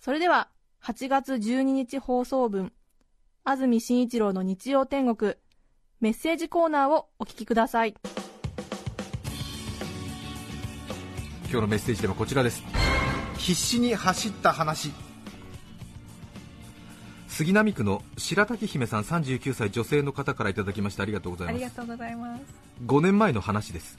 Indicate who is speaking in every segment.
Speaker 1: それでは、8月12日放送分、安住紳一郎の日曜天国、メッセージコーナーをお聞きください。
Speaker 2: 今日のメッセージでもこちらです必死に走った話杉並区の白滝姫さん39歳女性の方からいただきましてありがとうございます
Speaker 1: とうございます。
Speaker 2: 5年前の話です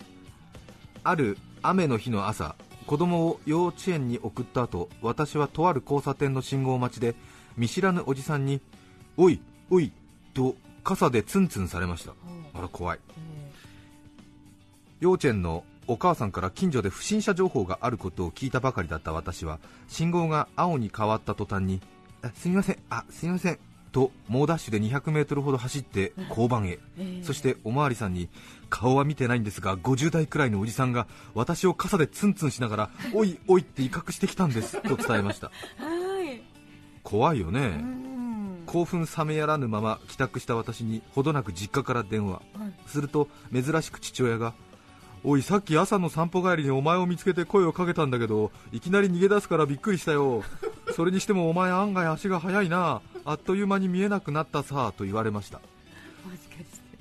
Speaker 2: ある雨の日の朝子供を幼稚園に送った後私はとある交差点の信号待ちで見知らぬおじさんに「おいおい」と傘でツンツンされました。あら怖い。幼稚園のお母さんから近所で不審者情報があることを聞いたばかりだった私は信号が青に変わった途端にあすみません。あすみませんと猛ダッシュで 200m ほど走って交番へ、そしておまわりさんに顔は見てないんですが50代くらいのおじさんが私を傘でツンツンしながら おいおいって威嚇してきたんです。と伝えました。
Speaker 1: はい。
Speaker 2: 怖いよね、
Speaker 1: うん。
Speaker 2: 興奮冷めやらぬまま帰宅した私にほどなく実家から電話、すると珍しく父親がおいさっき朝の散歩帰りにお前を見つけて声をかけたんだけどいきなり逃げ出すからびっくりしたよ。それにしてもお前案外足が速いなあっという間に見えなくなったさと言われました。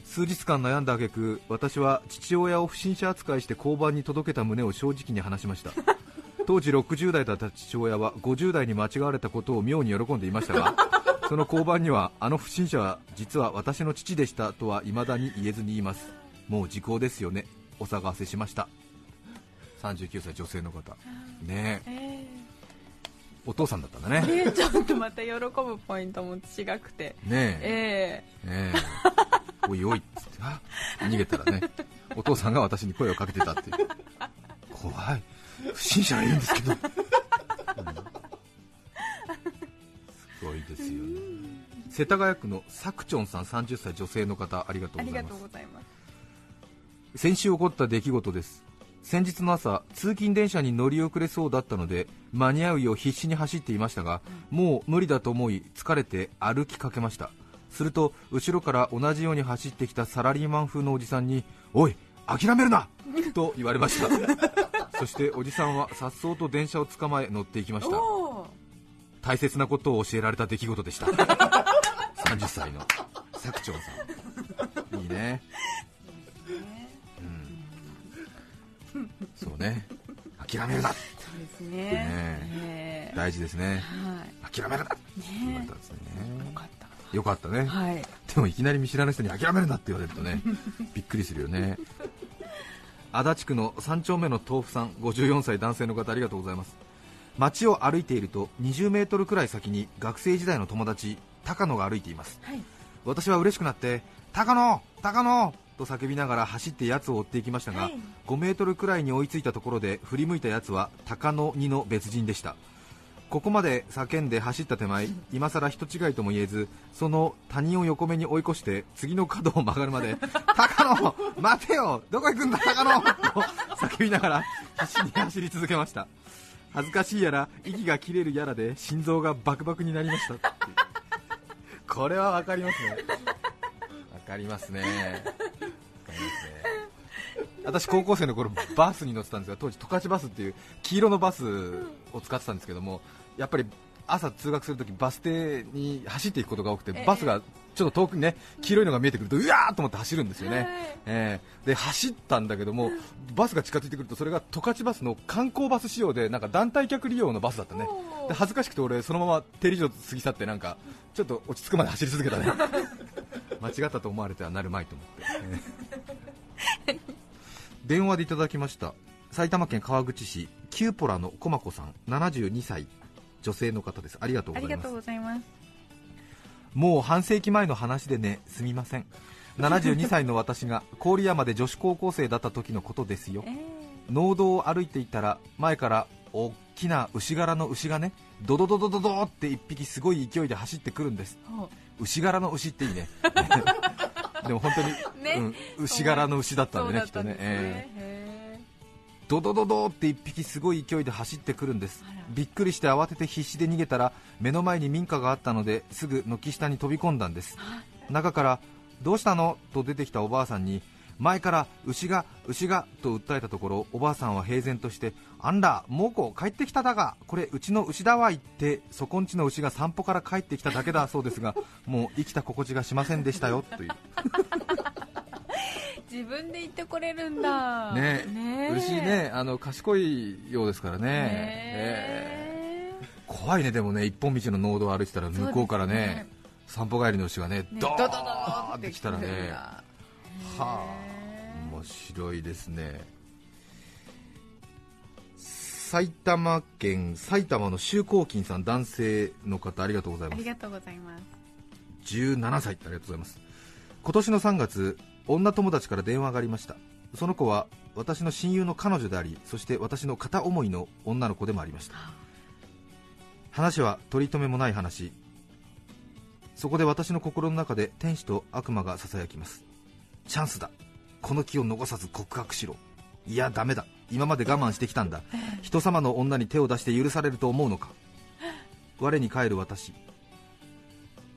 Speaker 2: 数日間悩んだ挙句私は父親を不審者扱いして交番に届けた旨を正直に話しました。当時60代だった父親は50代に間違われたことを妙に喜んでいましたがその交番にはあの不審者は実は私の父でしたとは未だに言えずにいます。もう時効ですよね。お騒がせしました。39歳女性の方。ねえお父さんだったんだね。
Speaker 1: えー、ちょっとまた喜ぶポイントも違くて。
Speaker 2: ねえ。
Speaker 1: え
Speaker 2: え。え。おいおいっつってあ逃げたらねお父さんが私に声をかけてたっていう。怖い。不審者がいるんですけど、うん。すごいですよね。世田谷区のさくちょんさん30歳女性の方ありがとうございます。先週起こった出来事です先日の朝通勤電車に乗り遅れそうだったので間に合うよう必死に走っていましたが、もう無理だと思い疲れて歩きかけました。すると後ろから同じように走ってきたサラリーマン風のおじさんにおい諦めるな! と言われました。そしておじさんはさっそうと電車を捕まえ乗っていきました。大切なことを教えられた出来事でした。30歳の佐久長さん。いいねね諦めるな
Speaker 1: そうですね。
Speaker 2: 大事ですね
Speaker 1: は
Speaker 2: 諦めるなって
Speaker 1: い。ね
Speaker 2: 言われたんですね
Speaker 1: え。よかった。
Speaker 2: よかったね
Speaker 1: はい。
Speaker 2: でもいきなり見知らぬ人に諦めるなって言われるとね びっくりするよね足立区の3丁目の豆腐さん54歳男性の方ありがとうございます街を歩いていると20メートルくらい先に学生時代の友達高野が歩いています
Speaker 1: はい。
Speaker 2: 私は嬉しくなって高野高野と叫びながら走って奴を追っていきましたが、
Speaker 1: はい。
Speaker 2: 5メートルくらいに追いついたところで振り向いた奴は高野2の別人でした。ここまで叫んで走った手前今さら人違いとも言えずその他人を横目に追い越して次の角を曲がるまで 高野待てよどこ行くんだ高野と叫びながら必死に走り続けました。恥ずかしいやら息が切れるやらで心臓がバクバクになりましたこれは分かりますね分かりますね。分かりますね私高校生の頃バスに乗ってたんですが当時十勝バスっていう黄色のバスを使ってたんですけどもやっぱり朝通学するときバス停に走っていくことが多くてバスがちょっと遠くにね黄色いのが見えてくるとうわーっと思って走るんですよね、えーで走ったんだけどもバスが近づいてくるとそれが十勝バスの観光バス仕様でなんか団体客利用のバスだったね。で恥ずかしくて俺そのまま停留所過ぎ去ってなんかちょっと落ち着くまで走り続けたね。間違ったと思われてはなるまいと思って、えー電話でいただきました。埼玉県川口市キューポラのコマコさん72歳。女性の方です。ありがとうございます。もう半世紀前の話でねすみません。72歳の私が 郡山で女子高校生だった時のことですよ。
Speaker 1: え
Speaker 2: 農道を歩いていたら前から大きな牛柄の牛がねドドドドドドって一匹すごい勢いで走ってくるんです。牛柄の牛っていいね でも本当に、
Speaker 1: ね。
Speaker 2: うん、牛柄の牛だったんでねきっとね、えードドドドって一匹すごい勢いで走ってくるんです。びっくりして慌てて必死で逃げたら目の前に民家があったのですぐ軒下に飛び込んだんです。中からどうしたの？と出てきたおばあさんに前から牛が牛がと訴えたところおばあさんは平然としてあんだ猛虎帰ってきただがこれうちの牛だわいってそこんちの牛が散歩から帰ってきただけだそうですが もう生きた心地がしませんでしたよという。
Speaker 1: 自分で言ってこれるんだ。
Speaker 2: ね。
Speaker 1: ね。
Speaker 2: 牛ね。あの賢いようですからね。えー怖いねでもね一本道の農道を歩いてたら向こうからね散歩帰りの牛がね
Speaker 1: ね。
Speaker 2: ド
Speaker 1: ドドドド
Speaker 2: ーンってきたらねはあ面白いですね。埼玉県埼玉の周光金さん男性の方ありがとうございます。
Speaker 1: ありがとうございます。
Speaker 2: 17歳ありがとうございます。今年の3月女友達から電話がありました。その子は私の親友の彼女でありそして私の片思いの女の子でもありました。話は取り留めもない話。そこで私の心の中で天使と悪魔がささやきますチャンスだ。この気を残さず告白しろ。いやダメだ。今まで我慢してきたんだ。人様の女に手を出して許されると思うのか。我に返る私。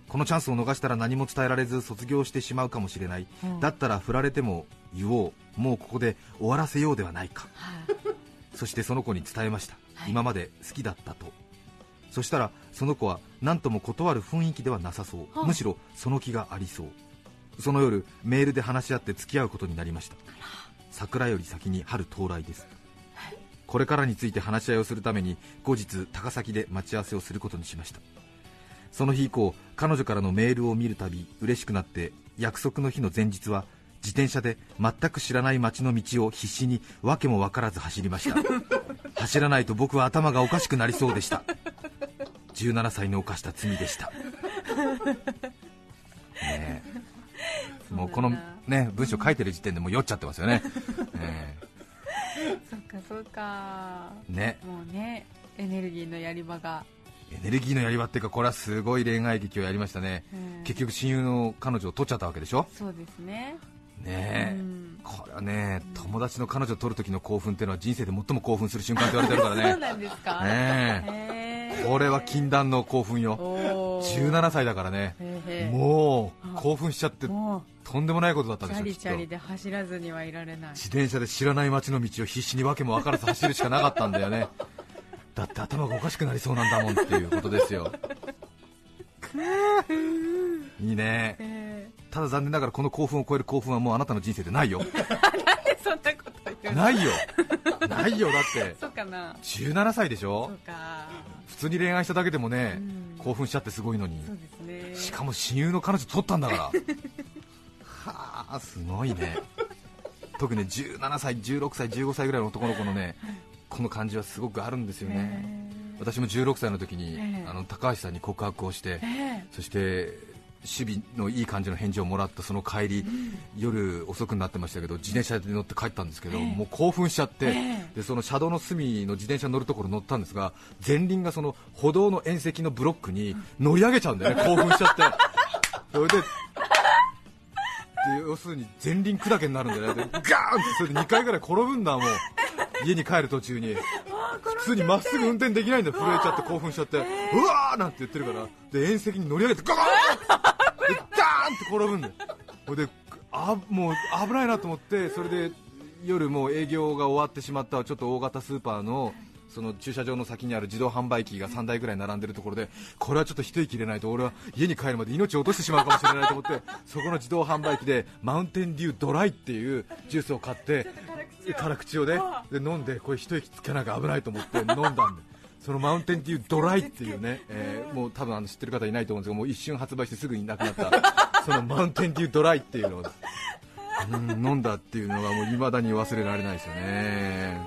Speaker 2: このチャンスを逃したら何も伝えられず卒業してしまうかもしれない、
Speaker 1: うん。
Speaker 2: だったら振られても言おう。もうここで終わらせようではないか。
Speaker 1: はい。
Speaker 2: そしてその子に伝えました、
Speaker 1: はい。
Speaker 2: 今まで好きだったと。そしたらその子は何とも断る雰囲気ではなさそう、
Speaker 1: はあ
Speaker 2: むしろその気がありそうその夜メールで話し合って付き合うことになりました。桜より先に春到来です。これからについて話し合いをするために後日高崎で待ち合わせをすることにしました。その日以降彼女からのメールを見るたび嬉しくなって約束の日の前日は自転車で全く知らない街の道を必死に訳も分からず走りました。走らないと僕は頭がおかしくなりそうでした。17歳の犯した。罪でしたもうこのね文章書いてる時点でもう酔っちゃってますよね、え
Speaker 1: そっかそっか。
Speaker 2: えね。
Speaker 1: もうねエネルギーのやり場が、
Speaker 2: エネルギーのやり場っていうかこれはすごい恋愛劇をやりましたね。
Speaker 1: うん。
Speaker 2: 結局親友の彼女を取っちゃったわけでしょ？
Speaker 1: そうですね。
Speaker 2: ねえ、
Speaker 1: うん。
Speaker 2: これはね友達の彼女を取る時の興奮っていうのは人生で最も興奮する瞬間って言われてるから
Speaker 1: そう
Speaker 2: ね
Speaker 1: なんですか。
Speaker 2: ねこれは禁断の興奮よ17歳だからね。もう
Speaker 1: あ
Speaker 2: 興奮しちゃってとんでもないことだったでし
Speaker 1: チャ
Speaker 2: ょきっと
Speaker 1: リチャリで走らずにはいられない。
Speaker 2: 自転車で知らない街の道を必死に訳も分からず走るしかなかったんだよね。だって頭がおかしくなりそうなんだもんっていうことですよ。いいね。
Speaker 1: え。
Speaker 2: ただ残念ながらこの興奮を超える興奮はもうあなたの人生でないよ。
Speaker 1: ー、なんでそんなこと言うの？
Speaker 2: ないよ。ないよだって。
Speaker 1: そうかな。
Speaker 2: 17歳でし
Speaker 1: そ
Speaker 2: ょ
Speaker 1: うか
Speaker 2: 普通に恋愛しただけでもね
Speaker 1: うん。
Speaker 2: 興奮しちゃってすごいのに。
Speaker 1: ね。
Speaker 2: しかも親友の彼女取ったんだから。はあすごいね。特に17歳16歳15歳ぐらいの男の子のねこの感じはすごくあるんですよね。私も16歳の時に、
Speaker 1: ええ。
Speaker 2: あの高橋さんに告白をして、
Speaker 1: ええ。
Speaker 2: そして守備のいい感じの返事をもらったその帰り、夜遅くなってましたけど自転車で乗って帰ったんですけど、
Speaker 1: ええ。
Speaker 2: もう興奮しちゃって、
Speaker 1: え
Speaker 2: でその車道の隅の自転車に乗るところ乗ったんですが前輪がその歩道の縁石のブロックに乗り上げちゃうんだよね興奮しちゃって。それでで要するに前輪砕けになるんだよね。でガーンってそれで2回ぐらい転ぶんだもう。家に帰る途中に。普通にまっすぐ運転できないんだよ。震えちゃって興奮しちゃって。うわーなんて言ってるからで縁石に乗り上げてガーンーンって転ぶんだよ。ほいであもう危ないなと思ってそれで夜もう営業が終わってしまったちょっと大型スーパーのその駐車場の先にある自動販売機が3台ぐらい並んでるところでこれはちょっと一息入れないと俺は家に帰るまで命を落としてしまうかもしれないと思ってそこの自動販売機でマウンテンデュードライっていうジュースを買って辛口を。ねで飲んでこれ一息つけなきゃ危ないと思って飲んだんでそのマウンテンデュードライっていうね、えーもう多分あの知ってる方いないと思うんですけどもう一瞬発売してすぐになくなったそのマウンテンデュードライっていうのを。うん飲んだっていうのがもう未だに忘れられないですよね。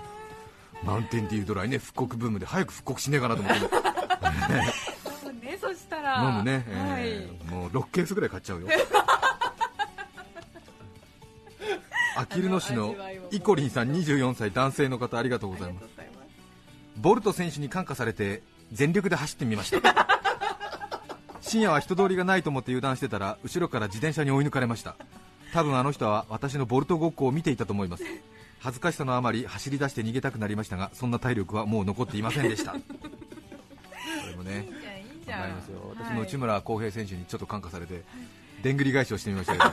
Speaker 2: マウンテンデュードライね復刻ブームで早く復刻しねえかなと思って。
Speaker 1: 飲むねそしたら。
Speaker 2: 飲むね、
Speaker 1: はい、
Speaker 2: えーもう6ケースぐらい買っちゃうよ。あきる野市のイコリンさん24歳男性の方ありがとうございます。
Speaker 1: ありがとうございます。
Speaker 2: ボルト選手に感化されて全力で走ってみました深夜は人通りがないと思って油断してたら後ろから自転車に追い抜かれました。多分あの人は私のボルトごっこを見ていたと思います。恥ずかしさのあまり走り出して逃げたくなりましたがそんな体力はもう残っていませんでした。これもね
Speaker 3: いいじゃんいいじゃん。
Speaker 2: わかりますよ私
Speaker 3: はい
Speaker 2: も内村航平選手にちょっと感化されてでんぐり返しをしてみましたけど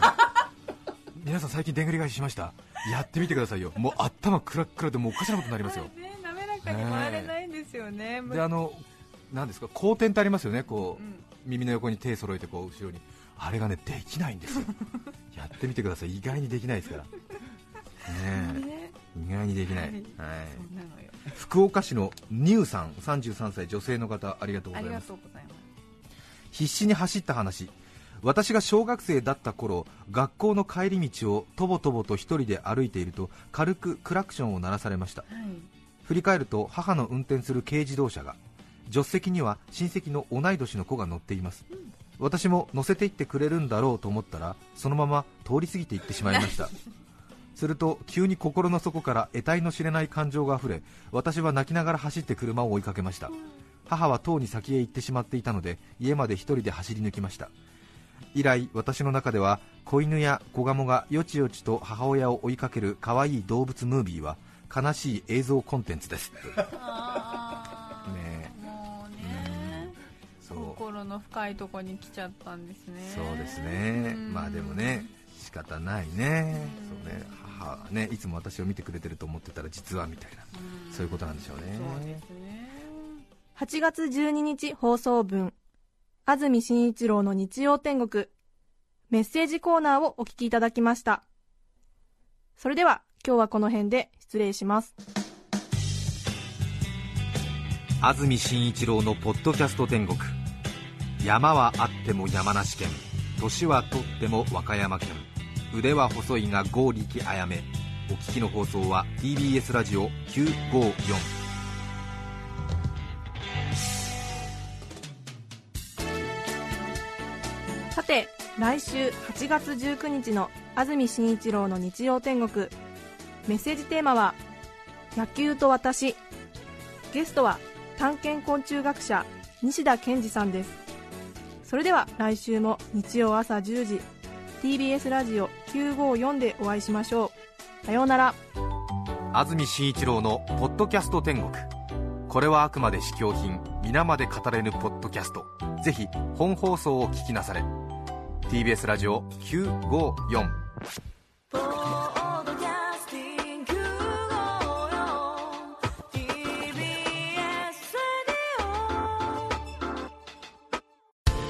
Speaker 2: 皆さん最近でんぐり返ししました？やってみてくださいよ。もう頭クラックラでもうおかしなことになりますよ。
Speaker 3: ね滑らかに回れないんですよね。
Speaker 2: であのなんですか後転ってありますよね。こう、
Speaker 3: うん
Speaker 2: 耳の横に手揃えてこう後ろに。あれがねできないんですよ。やってみてください。意外にできないですから。ね意外にできない、福岡市のニューさん33歳女性の方ありがとうございます。必死に走った話。私が小学生だった頃学校の帰り道をとぼとぼと一人で歩いていると軽くクラクションを鳴らされました。
Speaker 3: はい。
Speaker 2: 振り返ると母の運転する軽自動車が助手席には親戚の同い年の子が乗っています、私も乗せていってくれるんだろうと思ったらそのまま通り過ぎていってしまいました。すると急に心の底から得体の知れない感情があふれ私は泣きながら走って車を追いかけました。母はとうに先へ行ってしまっていたので家まで一人で走り抜きました。以来私の中では子犬や子ガモがよちよちと母親を追いかける可愛い動物ムービーは悲しい映像コンテンツです
Speaker 3: 心の深いとこに来ちゃったんですね。
Speaker 2: そうですね。
Speaker 3: うん。
Speaker 2: まあでもね仕方ないね。そうね。母はねいつも私を見てくれてると思ってたら実はみたいな。
Speaker 3: うん。
Speaker 2: そういうことなんでしょうね。
Speaker 3: そうですね。
Speaker 1: 8月12日放送分。安住紳一郎の日曜天国。メッセージコーナーをお聞きいただきました。それでは今日はこの辺で失礼します
Speaker 2: 安住紳一郎のポッドキャスト天国。山はあっても山梨県。年はとっても和歌山県。腕は細いが剛力あやめ。お聞きの放送は TBS ラジオ954
Speaker 1: さて来週8月19日の安住紳一郎の日曜天国。メッセージテーマは「野球と私」ゲストは探検昆虫学者西田健二さんです。それでは来週も日曜朝10時 TBS ラジオ954でお会いしましょう。さようなら。
Speaker 2: 安住紳一郎の「ポッドキャスト天国」これはあくまで試供品皆まで語れぬポッドキャスト。ぜひ本放送を聞きなされ。TBS ラジオ954